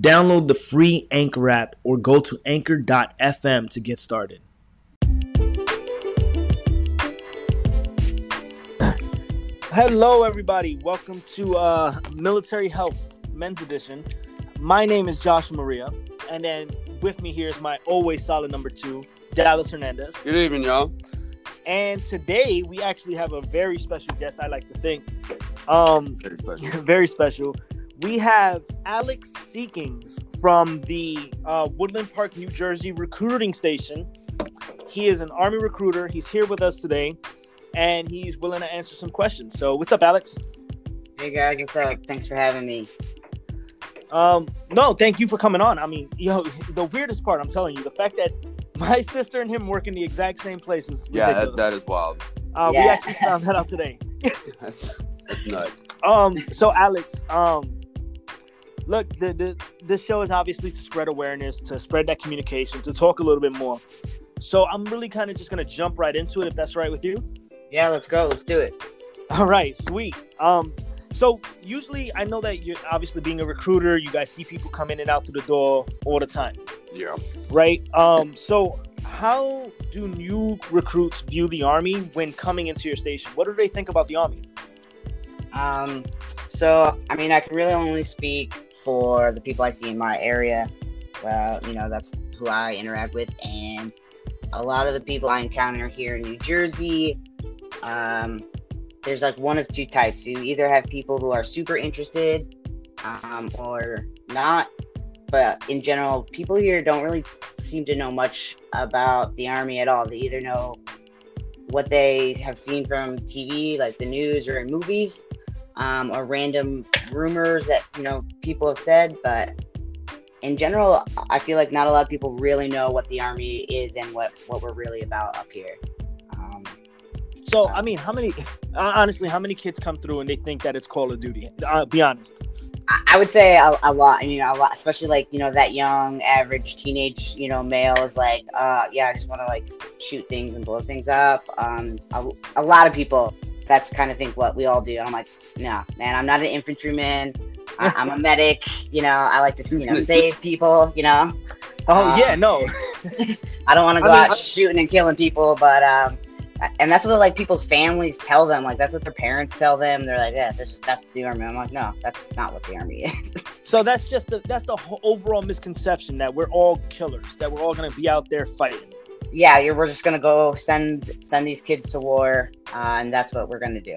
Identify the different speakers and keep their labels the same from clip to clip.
Speaker 1: Download the free Anchor app or go to anchor.fm to get started. Hello, everybody. Welcome to uh, Military Health Men's Edition. My name is Josh Maria, and then with me here is my always solid number two, Dallas Hernandez.
Speaker 2: Good evening, y'all.
Speaker 1: And today we actually have a very special guest. I like to think, um,
Speaker 2: Very special.
Speaker 1: very special. We have Alex Seekings from the uh, Woodland Park, New Jersey recruiting station. He is an Army recruiter. He's here with us today, and he's willing to answer some questions. So, what's up, Alex?
Speaker 3: Hey guys, what's up? Thanks for having me.
Speaker 1: Um, no, thank you for coming on. I mean, yo, the weirdest part, I'm telling you, the fact that my sister and him work in the exact same places.
Speaker 2: Yeah, that, that is wild.
Speaker 1: uh, we actually found that out today.
Speaker 2: That's nuts.
Speaker 1: Um, so Alex, um, look, the, the this show is obviously to spread awareness, to spread that communication, to talk a little bit more. So I'm really kind of just gonna jump right into it, if that's right with you.
Speaker 3: Yeah, let's go. Let's do it.
Speaker 1: All right, sweet. Um, so usually I know that you're obviously being a recruiter, you guys see people come in and out through the door all the time,
Speaker 2: Yeah.
Speaker 1: right? Um, so how do new recruits view the army when coming into your station? What do they think about the army?
Speaker 3: Um, so I mean, I can really only speak for the people I see in my area. Well, you know, that's who I interact with, and a lot of the people I encounter here in New Jersey. Um, there's like one of two types. You either have people who are super interested, um, or not. But in general, people here don't really seem to know much about the army at all. They either know what they have seen from TV, like the news or in movies, um, or random rumors that you know people have said. But in general, I feel like not a lot of people really know what the army is and what what we're really about up here. Um,
Speaker 1: So, I mean, how many, honestly, how many kids come through and they think that it's Call of Duty? Uh, be honest.
Speaker 3: I- I would say a, a lot. I mean, a lot, especially like you know that young average teenage you know male is like, uh, yeah, I just want to like shoot things and blow things up. Um, a, a lot of people that's kind of think what we all do. And I'm like, no, man, I'm not an infantryman. I, I'm a medic. You know, I like to you know save people. You know,
Speaker 1: Oh,
Speaker 3: Um,
Speaker 1: yeah, no.
Speaker 3: I don't want to go
Speaker 1: I mean,
Speaker 3: out
Speaker 1: I-
Speaker 3: shooting and killing people, but um, and that's what like people's families tell them. Like that's what their parents tell them. They're like, yeah, this is that's the army. I'm like, no, that's not what the army is.
Speaker 1: So that's just the, that's the overall misconception that we're all killers, that we're all going to be out there fighting.
Speaker 3: Yeah, you're, we're just gonna go send send these kids to war, uh, and that's what we're gonna do.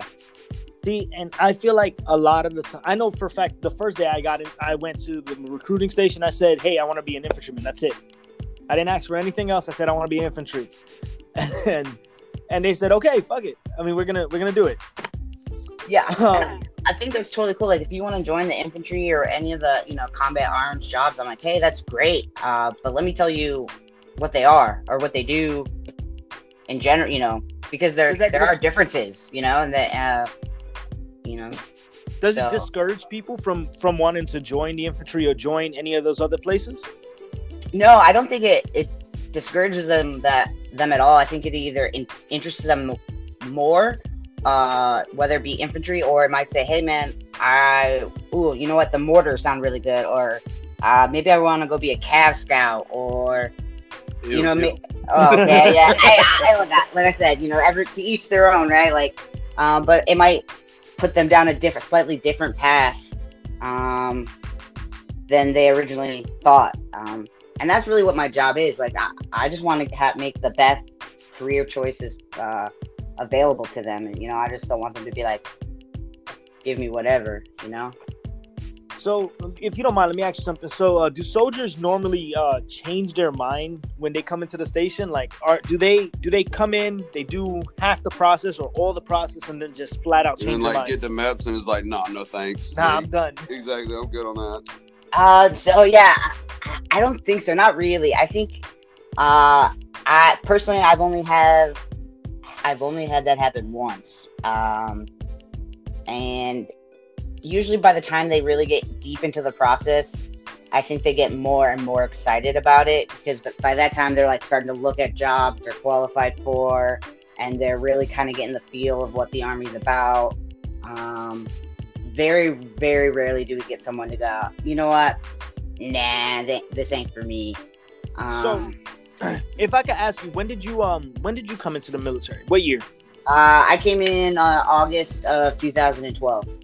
Speaker 1: See, and I feel like a lot of the time, I know for a fact, the first day I got in, I went to the recruiting station. I said, "Hey, I want to be an infantryman." That's it. I didn't ask for anything else. I said, "I want to be infantry," and and they said, "Okay, fuck it. I mean, we're gonna we're gonna do it."
Speaker 3: Yeah,
Speaker 1: Um,
Speaker 3: I think that's totally cool. Like if you want to join the infantry or any of the you know combat arms jobs, I'm like, hey, that's great. Uh, but let me tell you what they are or what they do in general. You know, because there there are differences. You know, and that uh, you know,
Speaker 1: Does
Speaker 3: So-
Speaker 1: it discourage people from from wanting to join the infantry or join any of those other places?
Speaker 3: No, I don't think it, it discourages them that them at all. I think it either in, interests them more, uh, whether it be infantry or it might say, "Hey, man, I ooh, you know what? The mortars sound really good," or uh, maybe I want to go be a Cav Scout, or you know,
Speaker 2: ew.
Speaker 3: ma- oh, okay, yeah. I, I, like, I- like I said, you know, every to each their own, right? Like, um, but it might put them down a different, slightly different path, um, than they originally thought. Um, and that's really what my job is. Like, I, I just want to ha- make the best career choices uh, available to them, and you know, I just don't want them to be like, give me whatever, you know.
Speaker 1: So, if you don't mind, let me ask you something. So, uh, do soldiers normally uh, change their mind when they come into the station? Like, are do they do they come in, they do half the process or all the process, and then just flat out
Speaker 2: And
Speaker 1: change
Speaker 2: then
Speaker 1: their
Speaker 2: like get the maps and it's like, nah, no thanks.
Speaker 1: Nah, I'm done.
Speaker 2: exactly. I'm good on that.
Speaker 3: Uh, so yeah, I- I don't think so. Not really. I think Uh, I personally, I've only have, I've only had that happen once. Um, and usually by the time they really get deep into the process, I think they get more and more excited about it because by that time they're like starting to look at jobs they're qualified for, and they're really kind of getting the feel of what the army's about. Um, very, very rarely do we get someone to go, you know what? Nah, th- this ain't for me. Um,
Speaker 1: so, if I could ask you, when did you um when did you come into the military? What year?
Speaker 3: Uh, I came in uh, August of 2012.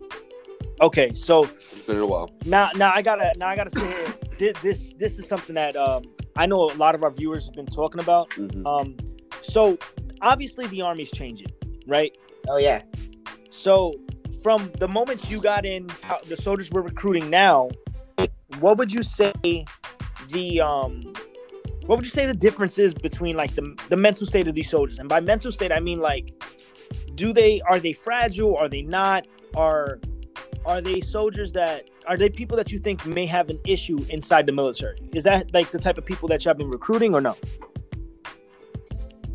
Speaker 1: Okay, so
Speaker 2: It's been a while.
Speaker 1: now now I gotta now I gotta say this this this is something that um I know a lot of our viewers have been talking about.
Speaker 2: Mhm.
Speaker 1: Um, so obviously the army's changing, right?
Speaker 3: Oh yeah.
Speaker 1: So from the moment you got in, how the soldiers we're recruiting now, what would you say the um what would you say the difference is between like the the mental state of these soldiers? And by mental state I mean like do they are they fragile? Are they not? Are are they soldiers that are they people that you think may have an issue inside the military? Is that like the type of people that you have been recruiting or no?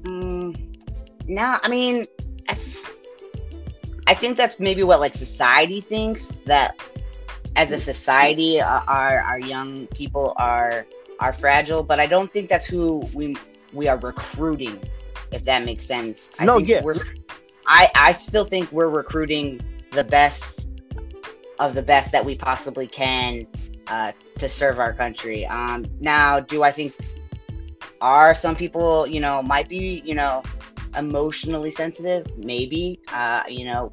Speaker 3: Mm, no, I mean, that's, I think that's maybe what like society thinks that as a society, uh, our our young people are are fragile, but I don't think that's who we we are recruiting. If that makes sense. I
Speaker 1: No,
Speaker 3: think
Speaker 1: yeah.
Speaker 3: We're, I I still think we're recruiting the best of the best that we possibly can uh, to serve our country. Um, now, do I think are some people you know might be you know emotionally sensitive maybe uh you know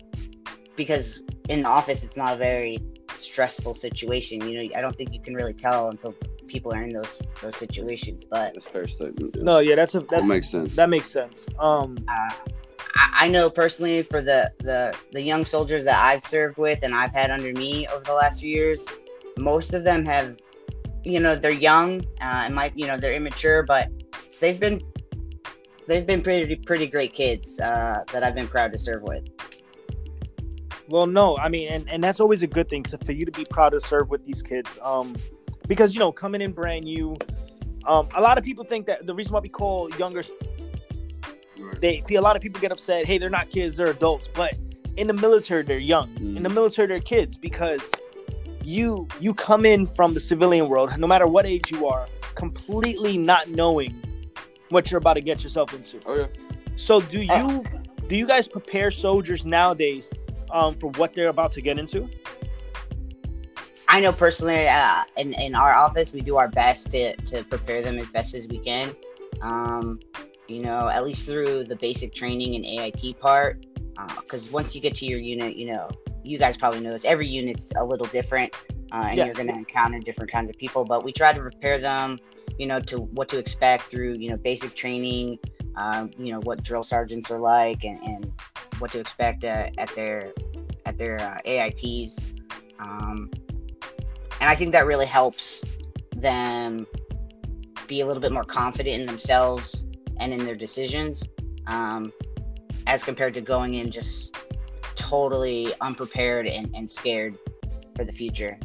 Speaker 3: because in the office it's not a very stressful situation you know i don't think you can really tell until people are in those those situations but
Speaker 2: That's fair statement. yeah.
Speaker 1: No, yeah, that's a
Speaker 2: that
Speaker 1: that
Speaker 2: makes sense.
Speaker 1: that makes sense. Um
Speaker 3: uh, I, know personally for the, the the young soldiers that I've served with and I've had under me over the last few years, most of them have, you know, they're young uh, and might, you know, they're immature, but they've been they've been pretty pretty great kids uh, that I've been proud to serve with.
Speaker 1: Well, no, I mean, and, and that's always a good thing for you to be proud to serve with these kids. Um, because you know, coming in brand new, um, a lot of people think that the reason why we call younger,
Speaker 2: Right.
Speaker 1: they a lot of people get upset. Hey, they're not kids, they're adults. But in the military, they're young. In the military, they're kids because you you come in from the civilian world, no matter what age you are, completely not knowing what you're about to get yourself into.
Speaker 2: Oh yeah.
Speaker 1: So do you do you guys prepare soldiers nowadays um, for what they're about to get into?
Speaker 3: I know personally, uh, in in our office, we do our best to to prepare them as best as we can. Um, you know, at least through the basic training and AIT part, because once you get to your unit, you know, you guys probably know this. Every unit's a little different, uh, and
Speaker 1: Yeah.
Speaker 3: you're going to encounter different kinds of people. But we try to prepare them, you know, to what to expect through you know basic training. Um, you know what drill sergeants are like, and, and what to expect uh, at their at their uh, AITs. Um, and I think that really helps them be a little bit more confident in themselves and in their decisions, um, as compared to going in just totally unprepared and, and scared for the future.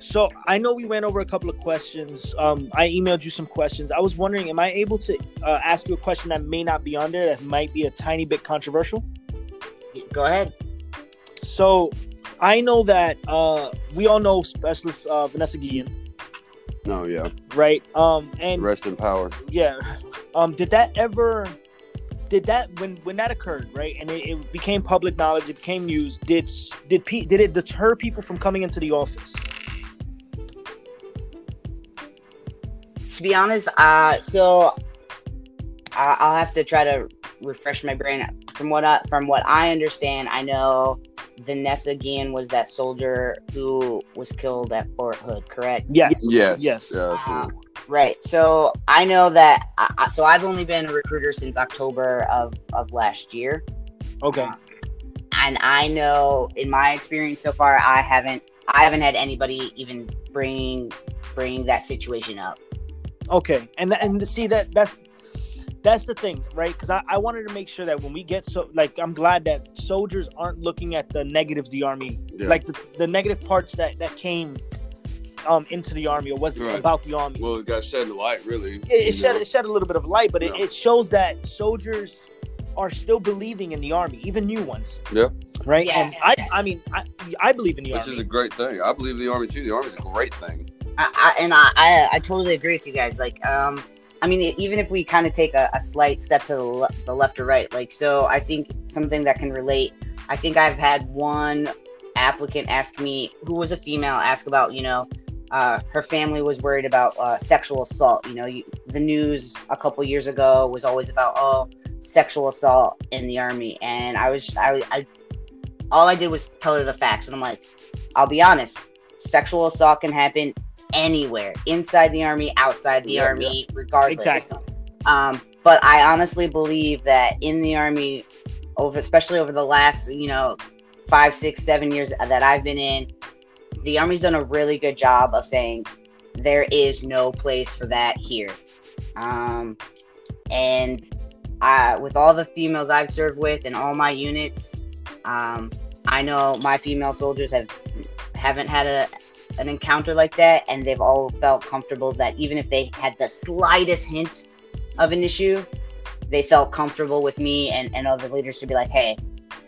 Speaker 1: So I know we went over a couple of questions. Um, I emailed you some questions. I was wondering, am I able to uh, ask you a question that may not be on there that might be a tiny bit controversial?
Speaker 3: Go ahead.
Speaker 1: So I know that uh, we all know Specialist uh, Vanessa Guillen,
Speaker 2: No, yeah.
Speaker 1: right? Um, and
Speaker 2: Rest in power.
Speaker 1: yeah, um, did that ever? Did that when when that occurred, right? And it, it became public knowledge, it became news. Did did pe- did it deter people from coming into the office?
Speaker 3: To be honest, uh, so I- I'll have to try to refresh my brain. From what I, from what I understand, I know Vanessa Guillen was that soldier who was killed at Fort Hood, correct?
Speaker 1: Yes.
Speaker 2: Yes.
Speaker 1: Yes.
Speaker 2: Yeah,
Speaker 3: Uh,
Speaker 2: absolutely.
Speaker 3: Right. So I know that. I, I- so I've only been a recruiter since October of, of last year,
Speaker 1: Okay.
Speaker 3: Um, and I know in my experience so far, I haven't I haven't had anybody even bring bring that situation up.
Speaker 1: Okay, and th- and see that that's that's the thing, right? Because I, I wanted to make sure that when we get so like I'm glad that soldiers aren't looking at the negatives the army
Speaker 2: Yeah.
Speaker 1: like the, the negative parts that that came um into the army or was
Speaker 2: Right.
Speaker 1: about the army.
Speaker 2: Well, it got shed light, really.
Speaker 1: it, it shed
Speaker 2: know?
Speaker 1: it shed a little bit of light, but it,
Speaker 2: Yeah.
Speaker 1: it shows that soldiers are still believing in the army, even new ones.
Speaker 2: Yeah.
Speaker 1: Right.
Speaker 3: Yeah.
Speaker 1: And I I mean I I believe in the
Speaker 2: Which
Speaker 1: army.
Speaker 2: is a great thing. I believe in the army too. The army's a great thing.
Speaker 3: I, I, and I, I, I totally agree with you guys. Like, um, I mean, even if we kind of take a, a slight step to the, le- the left or right, like, so I think something that can relate. I think I've had one applicant ask me, who was a female, ask about, you know, uh, her family was worried about uh, sexual assault. You know, you, the news a couple years ago was always about, oh, sexual assault in the army, and I was, I, I, all I did was tell her the facts, and I'm like, I'll be honest, sexual assault can happen anywhere inside the army outside the
Speaker 2: Yeah,
Speaker 3: army regardless
Speaker 1: Exactly.
Speaker 3: um but i honestly believe that in the army over especially over the last you know five six seven years that i've been in the army's done a really good job of saying there is no place for that here. Um and I, with all the females i've served with and all my units um i know my female soldiers have haven't had a an encounter like that and they've all felt comfortable that even if they had the slightest hint of an issue they felt comfortable with me and, and other leaders to be like hey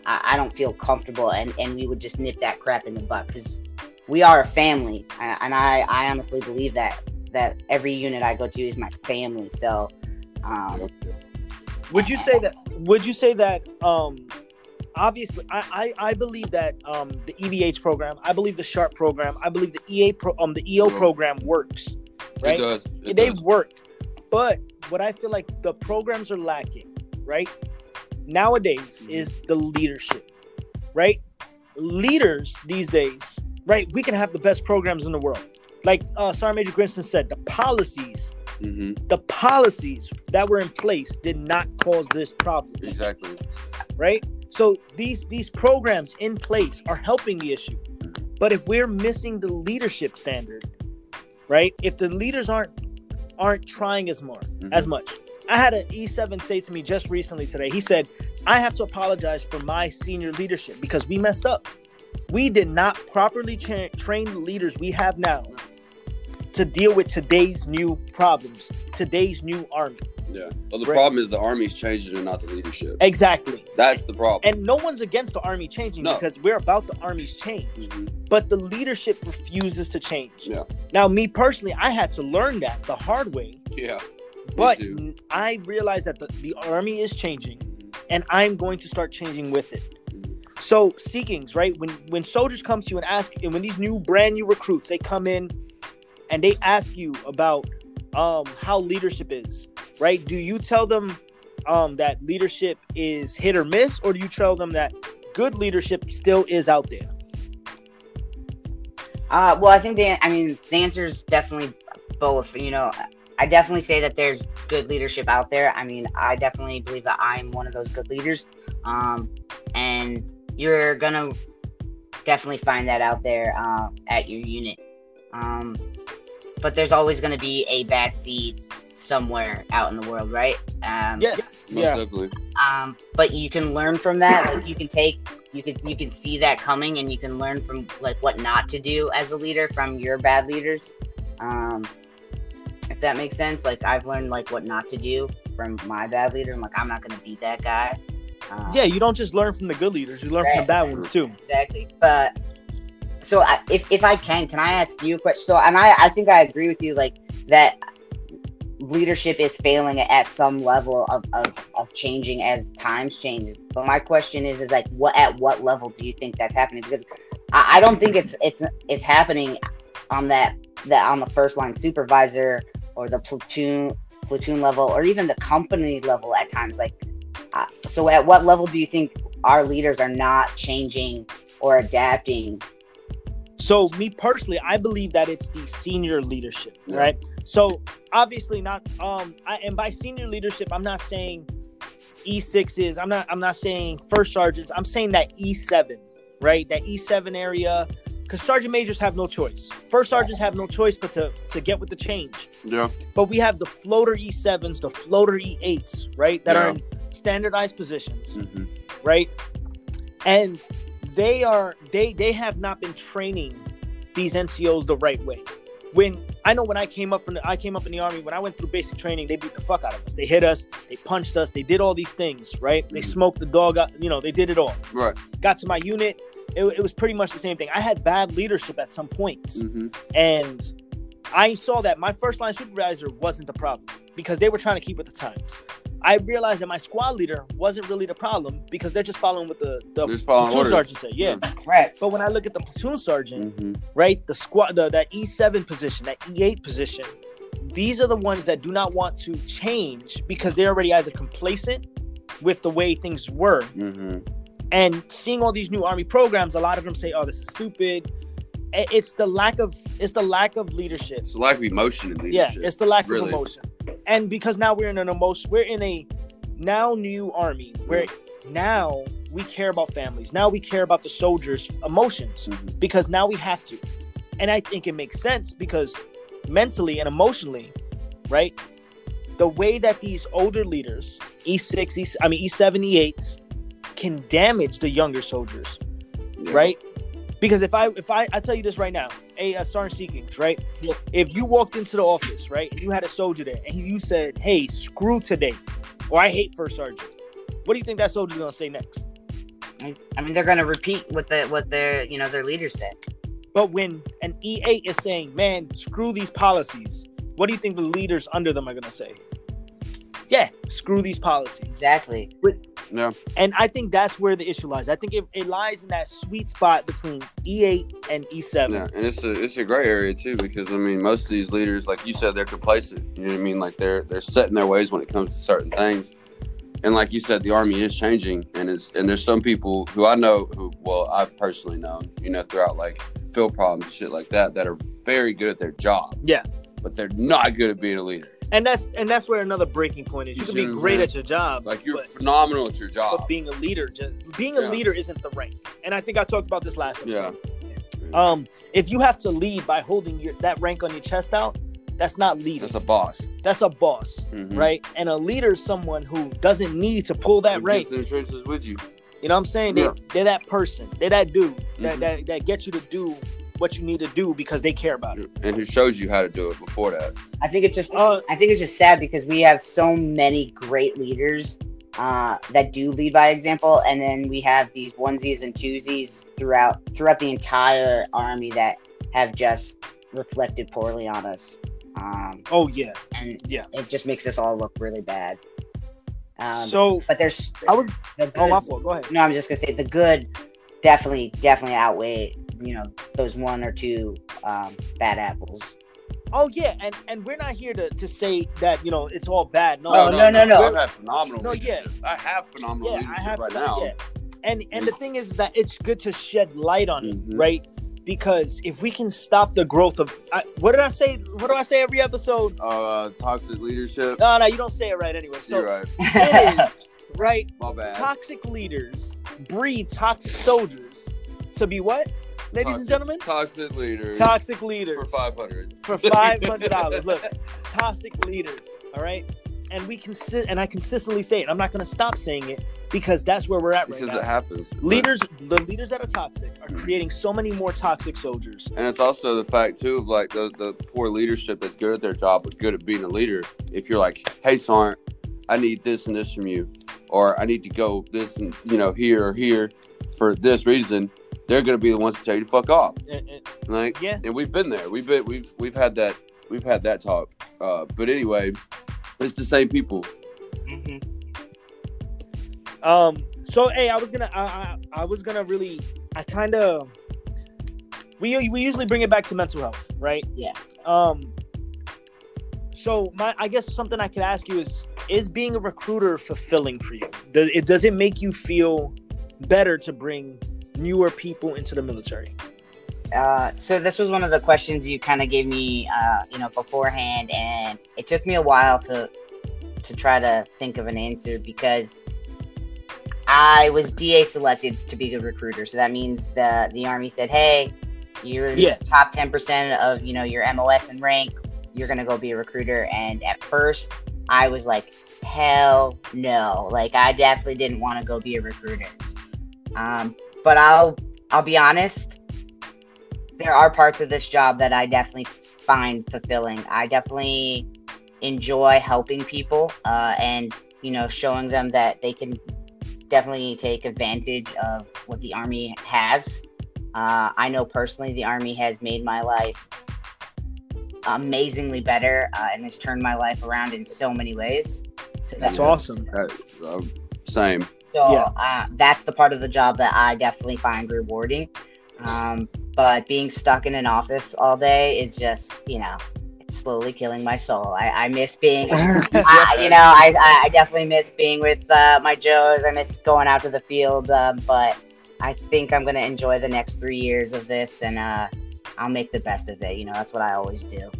Speaker 3: I, I don't feel comfortable and, and we would just nip that crap in the butt because we are a family and I, I honestly believe that that every unit i go to is my family so um,
Speaker 1: Would you say that? Would you say that? Um, obviously, I, I I believe that um the EVH program, I believe the Sharp program, I believe the EA pro, um the EO
Speaker 2: Yeah.
Speaker 1: program works. Right?
Speaker 2: It does. It
Speaker 1: they
Speaker 2: does.
Speaker 1: work, but what I feel like the programs are lacking, right? Nowadays is the leadership, right? Leaders these days, right? We can have the best programs in the world. Like uh, Sergeant Major Grinston said, the policies
Speaker 2: Mhm.
Speaker 1: the policies that were in place did not cause this problem
Speaker 2: Exactly.
Speaker 1: right so these these programs in place are helping the issue but if we're missing the leadership standard right if the leaders aren't aren't trying as more as much i had an e7 say to me just recently today he said i have to apologize for my senior leadership because we messed up we did not properly tra- train the leaders we have now to deal with today's new problems today's new army
Speaker 2: Yeah. Well, the
Speaker 1: Right.
Speaker 2: problem is the army's changing and not the leadership.
Speaker 1: exactly
Speaker 2: That's the problem.
Speaker 1: and no one's against the army changing
Speaker 2: No.
Speaker 1: because we're about the army's change
Speaker 2: Mhm.
Speaker 1: but the leadership refuses to change
Speaker 2: Yeah.
Speaker 1: now me personally i had to learn that the hard way
Speaker 2: Yeah.
Speaker 1: but I realized that the, the army is changing and i'm going to start changing with it so seekings right when when soldiers come to you and ask and when these new brand new recruits they come in and they ask you about um how leadership is right do you tell them um that leadership is hit or miss or do you tell them that good leadership still is out there
Speaker 3: Uh, well, I think the I mean the answer is definitely both. You know, I definitely say that there's good leadership out there. I mean, I definitely believe that I'm one of those good leaders. Um, and you're gonna definitely find that out there uh, at your unit. Um, but there's always gonna be a bad seed somewhere out in the world, right? Um,
Speaker 1: yes.
Speaker 2: Most
Speaker 1: yeah.
Speaker 2: Definitely.
Speaker 3: um, but you can learn from that. Like you can take you can you can see that coming and you can learn from like what not to do as a leader from your bad leaders. Um if that makes sense. Like i've learned like what not to do from my bad leader. I'm like i'm not gonna be that guy
Speaker 1: yeah you don't just learn from the good leaders you learn from the bad ones too.
Speaker 3: Exactly. But so I, if, if i can can i ask you a question so and i i think i agree with you like that leadership is failing at some level of, of, of changing as times change. But my question is is like what at what level do you think that's happening? Because i, I don't think it's it's it's happening on that that on the first line supervisor or the platoon platoon level or even the company level at times. Like so at what level do you think our leaders are not changing or adapting
Speaker 1: So me personally, I believe that it's the senior leadership,
Speaker 2: Yeah.
Speaker 1: right? So obviously not um I, and by senior leadership, I'm not saying E6s, I'm not I'm not saying first sergeants, I'm saying that E7, right? That E7 area because sergeant majors have no choice. First sergeants have no choice but to to get with the change.
Speaker 2: Yeah.
Speaker 1: But we have the floater E7s, the floater E8s, right? That are in standardized positions
Speaker 2: hmm
Speaker 1: right? And they are they they have not been training these NCOs the right way. when I know when I came up from the, I came up in the army when I went through basic training they beat the fuck out of us they hit us they punched us they did all these things right they
Speaker 2: Mhm.
Speaker 1: smoked the dog out you know they did it all
Speaker 2: Right.
Speaker 1: got to my unit it, it was pretty much the same thing I had bad leadership at some points
Speaker 2: hmm
Speaker 1: and I saw that my first line supervisor wasn't the problem because they were trying to keep with the times. I realized that my squad leader wasn't really the problem because they're just following what the, the
Speaker 2: They're following
Speaker 1: platoon
Speaker 2: orders.
Speaker 1: sergeant said. Yeah.
Speaker 3: Right.
Speaker 1: But when I look at the platoon sergeant,
Speaker 2: hmm
Speaker 1: right, the squad, the, that E7 position, that E8 position, these are the ones that do not want to change because they're already either complacent with the way things were
Speaker 2: hmm
Speaker 1: and seeing all these new army programs a lot of them say oh this is stupid it's the lack of it's the lack of leadership
Speaker 2: It's the lack of emotion in
Speaker 1: yeah it's the lack
Speaker 2: really.
Speaker 1: of emotion and because now we're in an emotion we're in a now new army where now we care about families now we care about the soldiers emotions
Speaker 2: Mhm.
Speaker 1: because now we have to and i think it makes sense because mentally and emotionally right the way that these older leaders e6 e, i mean E e7 e8s can damage the younger soldiers
Speaker 2: Yeah.
Speaker 1: right? Because if I if I I tell you this right now, a uh, Sergeant Seekings, right?
Speaker 3: Yeah.
Speaker 1: If you walked into the office, right, and you had a soldier there, and he, you said, "Hey, screw today," or "I hate first sergeant," what do you think that soldier's gonna say next?
Speaker 3: I mean, they're gonna repeat what the what their you know their leader said.
Speaker 1: But when an E8 is saying, "Man, screw these policies," what do you think the leaders under them are gonna say? Yeah, screw these policies.
Speaker 3: Exactly.
Speaker 2: Yeah.
Speaker 1: And I think that's where the issue lies. I think it, it lies in that sweet spot between E8 and E E7.
Speaker 2: Yeah, and it's a it's a gray area too because I mean most of these leaders, like you said, they're complacent. You know what I mean? Like they're they're set in their ways when it comes to certain things. And like you said, the army is changing, and it's and there's some people who I know who well I've personally known, you know, throughout like field problems and shit like that, that are very good at their job.
Speaker 1: Yeah.
Speaker 2: But they're not good at being a leader.
Speaker 1: And that's and that's where another breaking point is. You,
Speaker 2: You
Speaker 1: can be great at your job,
Speaker 2: Like you're
Speaker 1: but,
Speaker 2: phenomenal at your job.
Speaker 1: but being a leader, just being a
Speaker 2: Yeah.
Speaker 1: leader isn't the rank. And I think I talked about this last
Speaker 2: Yeah.
Speaker 1: episode. Um, if you have to lead by holding your that rank on your chest out, that's not leading.
Speaker 2: That's a boss.
Speaker 1: That's a boss,
Speaker 2: Mhm.
Speaker 1: right? And a leader is someone who doesn't need to pull that
Speaker 2: Who
Speaker 1: rank.
Speaker 2: gets in the trenches with you.
Speaker 1: You know what I'm saying?
Speaker 2: Yeah.
Speaker 1: They, they're that person. They're that dude that,
Speaker 2: Mhm.
Speaker 1: that that gets you to do what you need to do because they care about it.
Speaker 2: and who shows you how to do it before that.
Speaker 3: I think it's just
Speaker 1: Uh,
Speaker 3: I think it's just sad because we have so many great leaders uh, that do lead by example, and then we have these onesies and twosies throughout throughout the entire army that have just reflected poorly on us, um,
Speaker 1: oh yeah.
Speaker 3: and
Speaker 1: Yeah.
Speaker 3: it just makes us all look really bad. Um,
Speaker 1: so
Speaker 3: but there's
Speaker 1: I was
Speaker 3: the
Speaker 1: oh my
Speaker 3: good-
Speaker 1: fault. Go ahead.
Speaker 3: no, I'm just gonna say the good definitely definitely outweigh you know those one or two um, bad apples.
Speaker 1: Oh yeah, and and we're not here to, to say that you know it's all bad. No,
Speaker 3: Oh, no, no, no.
Speaker 2: I've had phenomenal
Speaker 1: No, yeah.
Speaker 2: I have phenomenal
Speaker 1: yeah,
Speaker 2: leadership
Speaker 1: I have
Speaker 2: right now.
Speaker 1: yeah. And and the thing is that it's good to shed light on it,
Speaker 2: Mhm.
Speaker 1: right? Because if we can stop the growth of I, what did I say? What do I say every episode?
Speaker 2: Uh, toxic leadership.
Speaker 1: No, no, you don't say it right anyway. So
Speaker 2: You're right.
Speaker 1: it is right.
Speaker 2: My bad.
Speaker 1: Toxic leaders breed toxic soldiers to be what, ladies and gentlemen?
Speaker 2: Toxic leaders.
Speaker 1: Toxic leaders
Speaker 2: for five hundred.
Speaker 1: for five hundred dollars. Look, toxic leaders. All right, and we can consi- and I consistently say it. I'm not going to stop saying it because that's where we're at right now.
Speaker 2: because
Speaker 1: now.
Speaker 2: it happens.
Speaker 1: Leaders, the leaders that are toxic, are creating so many more toxic soldiers.
Speaker 2: And it's also the fact too of like the the poor leadership that's good at their job but good at being a leader. If you're like, hey Sarn, I need this and this from you, or I need to go this and you know here or here for this reason, they're gonna be the ones to tell you to fuck off.
Speaker 1: And- and-
Speaker 2: Like,
Speaker 1: yeah,
Speaker 2: and we've been there. We've been we've we've had that we've had that talk. Uh, but anyway, it's the same people.
Speaker 3: Mhm.
Speaker 1: Um. So hey, I was gonna, I, I, I was gonna really, I kind of, we we usually bring it back to mental health, right?
Speaker 3: Yeah.
Speaker 1: Um. So my, I guess something I could ask you is, is being a recruiter fulfilling for you? Does it does it make you feel better to bring newer people into the military?
Speaker 3: Uh, so this was one of the questions you kind of gave me, uh, you know, beforehand, and it took me a while to to try to think of an answer because I was DA selected to be a recruiter. So that means the the army said, "Hey, you're
Speaker 1: Yeah.
Speaker 3: top ten percent of you know your MOS and rank. You're gonna go be a recruiter." And at first, I was like, "Hell no!" Like I definitely didn't want to go be a recruiter. Um, but I'll I'll be honest there are parts of this job that I definitely find fulfilling. I definitely enjoy helping people uh, and you know showing them that they can definitely take advantage of what the army has. Uh, I know personally the army has made my life amazingly better uh, and has turned my life around in so many ways. So
Speaker 1: That's awesome.
Speaker 2: Uh, uh, same.
Speaker 3: So
Speaker 1: Yeah.
Speaker 3: uh, that's the part of the job that I definitely find rewarding. Um, but being stuck in an office all day is just, you know, it's slowly killing my soul. I, I miss being, I, you know, I, I- definitely miss being with uh, my Joes. I miss going out to the field. Um, but I think I'm going to enjoy the next three years of this and uh, I'll make the best of it. You know, that's what I always do.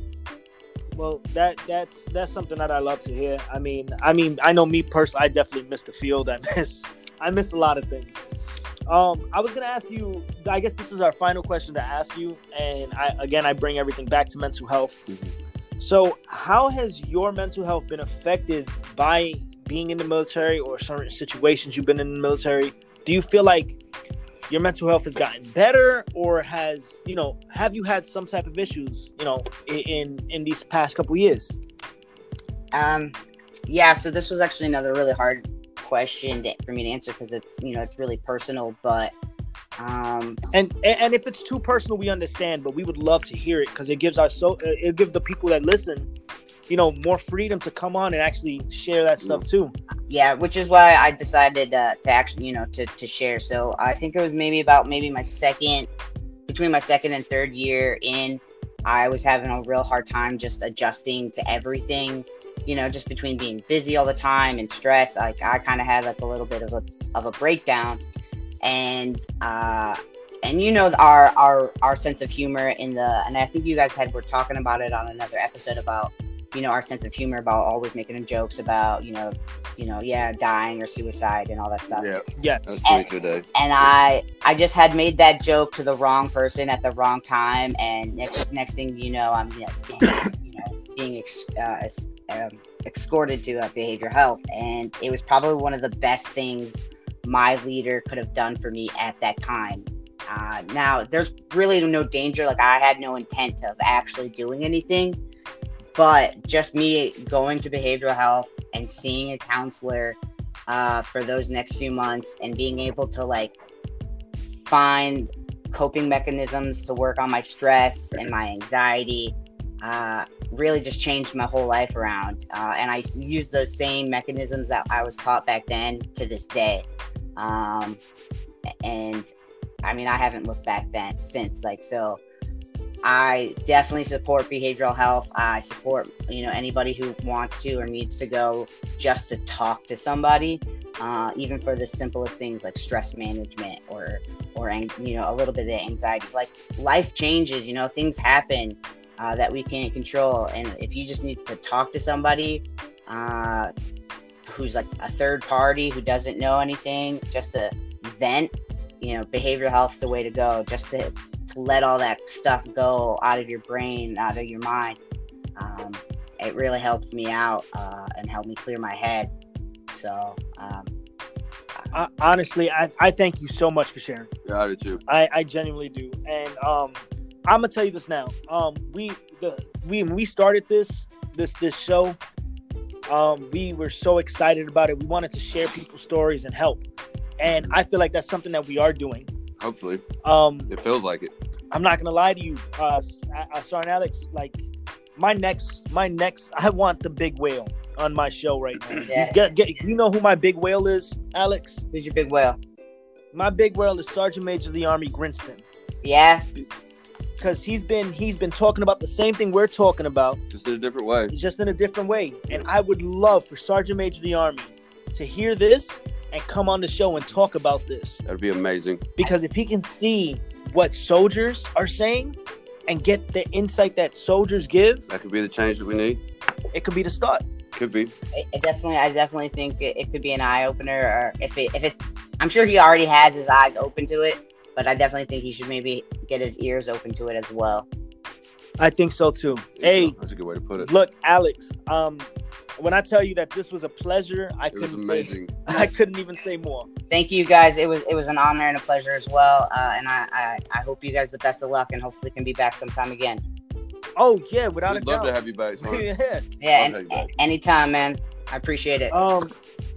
Speaker 1: Well, that that's that's something that I love to hear. I mean, I mean, I know me personally, I definitely miss the field. I miss I miss a lot of things. Um, I was gonna ask you. I guess this is our final question to ask you, and I again I bring everything back to mental health. So, how has your mental health been affected by being in the military or certain situations you've been in the military? Do you feel like your mental health has gotten better, or has you know have you had some type of issues you know in in these past couple years?
Speaker 3: Um, yeah, so this was actually another really hard question to, for me to answer because it's you know it's really personal, but um,
Speaker 1: And and if it's too personal, we understand, but we would love to hear it because it gives our so uh, it give the people that listen, you know, more freedom to come on and actually share that stuff too.
Speaker 3: yeah, which is why I decided uh, to actually you know to to share. So I think it was maybe about maybe my second between my second and third year in, I was having a real hard time just adjusting to everything. You know, just between being busy all the time and stress, like I kind of had like a little bit of a of a breakdown, and uh, and you know our our our sense of humor in the and I think you guys had were talking about it on another episode about you know our sense of humor about always making jokes about you know you know yeah dying or suicide and all that stuff
Speaker 2: Yeah,
Speaker 1: Yes.
Speaker 2: that's funny today.
Speaker 3: and I I just had made that joke to the wrong person at the wrong time, and next next thing you know, I'm you know, being, you know, being ex, uh, um, escorted to uh, behavioral health, and it was probably one of the best things my leader could have done for me at that time. Uh, now, there's really no danger. Like I had no intent of actually doing anything, but just me going to behavioral health and seeing a counselor uh, for those next few months and being able to like find coping mechanisms to work on my stress and my anxiety uh, really just changed my whole life around. Uh, and I use those same mechanisms that I was taught back then to this day. Um, and I mean, I haven't looked back then since. Like, so I definitely support behavioral health. I support, you know, anybody who wants to or needs to go just to talk to somebody, uh, even for the simplest things like stress management or, or you know, a little bit of anxiety. Like life changes, you know, things happen uh, that we can't control, and if you just need to talk to somebody uh, who's like a third party who doesn't know anything, just to vent, you know, behavioral health's the way to go. Just to to let all that stuff go out of your brain, out of your mind. Um, it really helped me out uh, and helped me clear my head. So, um,
Speaker 1: I, honestly, I, I thank you so much for sharing.
Speaker 2: Yeah, I do too.
Speaker 1: I, I genuinely do. And um, I'm gonna tell you this now. Um, we the we when we started this this this show, um, we were so excited about it. We wanted to share people's stories and help. And I feel like that's something that we are doing.
Speaker 2: Hopefully,
Speaker 1: Um,
Speaker 2: it feels like it.
Speaker 1: I'm not gonna lie to you, uh, uh Sergeant Alex. Like my next, my next, I want the big whale on my show right now.
Speaker 3: Yeah.
Speaker 1: You, get, get, you know who my big whale is, Alex?
Speaker 3: who's your big whale?
Speaker 1: My big whale is Sergeant Major of the Army Grinston,
Speaker 3: Yeah,
Speaker 1: because he's been he's been talking about the same thing we're talking about,
Speaker 2: Just in a different way.
Speaker 1: Just in a different way. And I would love for Sergeant Major of the Army to hear this and come on the show and talk about this.
Speaker 2: That'd be amazing.
Speaker 1: Because if he can see what soldiers are saying and get the insight that soldiers give,
Speaker 2: That could be the change that we need.
Speaker 1: it could be the start.
Speaker 2: Could be.
Speaker 3: it, it definitely. I definitely think it, it could be an eye opener. Or if it, if it, I'm sure he already has his eyes open to it. But I definitely think he should maybe get his ears open to it as well.
Speaker 1: I think so too. Hey,
Speaker 2: that's a good way to put it.
Speaker 1: look, Alex, um, when I tell you that this was a pleasure, I
Speaker 2: It
Speaker 1: couldn't say
Speaker 2: amazing.
Speaker 1: I couldn't even say more.
Speaker 3: Thank you guys. It was it was an honor and a pleasure as well. Uh, and I, I I hope you guys the best of luck and hopefully can be back sometime again.
Speaker 1: Oh yeah, without
Speaker 2: We'd
Speaker 1: a
Speaker 2: love
Speaker 1: doubt.
Speaker 2: to have you back, son.
Speaker 1: yeah.
Speaker 3: Yeah,
Speaker 2: I'll
Speaker 3: and,
Speaker 2: back.
Speaker 3: anytime, man. I appreciate it.
Speaker 1: Um,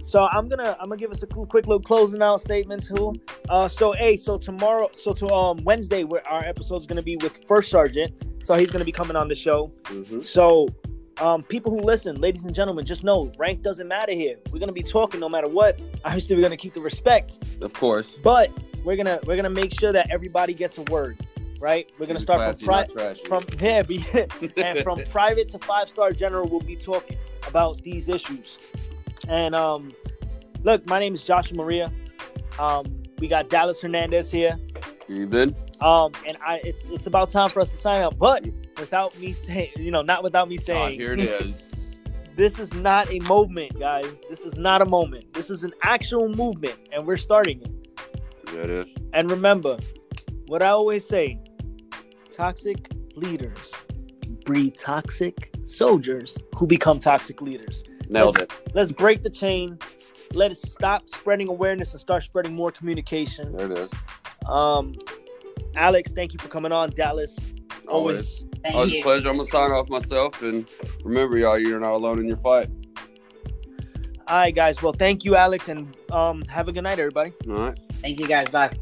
Speaker 1: so I'm gonna I'm gonna give us a cool, quick little closing out statements. Who? Uh, so hey, so tomorrow, so to um Wednesday, where our episode's gonna be with First Sergeant. So he's gonna be coming on the show.
Speaker 2: Mhm.
Speaker 1: So, um, people who listen, ladies and gentlemen, just know rank doesn't matter here. We're gonna be talking no matter what. Obviously, we're gonna keep the respect,
Speaker 2: Of course.
Speaker 1: but we're gonna we're gonna make sure that everybody gets a word. Right? We're gonna start
Speaker 2: classy,
Speaker 1: from pri- from there, be and from private to five star general, we'll be talking about these issues. And um, look, my name is Joshua Maria. Um, we got Dallas Hernandez here.
Speaker 2: Evening.
Speaker 1: Um, and I, it's it's about time for us to sign up, but without me saying, you know, not without me saying,
Speaker 2: here it is.
Speaker 1: this is not a movement, guys. This is not a moment. This is an actual movement, and we're starting it.
Speaker 2: Yeah, it is.
Speaker 1: And remember, what I always say: toxic leaders breed toxic soldiers who become toxic leaders.
Speaker 2: Nailed
Speaker 1: Let's-
Speaker 2: it.
Speaker 1: Let's break the chain. Let us stop spreading awareness and start spreading more communication.
Speaker 2: There it is.
Speaker 1: Um, Alex, thank you for coming on. Dallas,
Speaker 2: Always.
Speaker 1: always.
Speaker 3: Thank
Speaker 2: Always a pleasure. I'm gonna sign off myself, and remember, y'all, you're not alone in your fight.
Speaker 1: All right, guys. Well, thank you, Alex, and um, have a good night, everybody.
Speaker 2: All right.
Speaker 3: Thank you guys. Bye.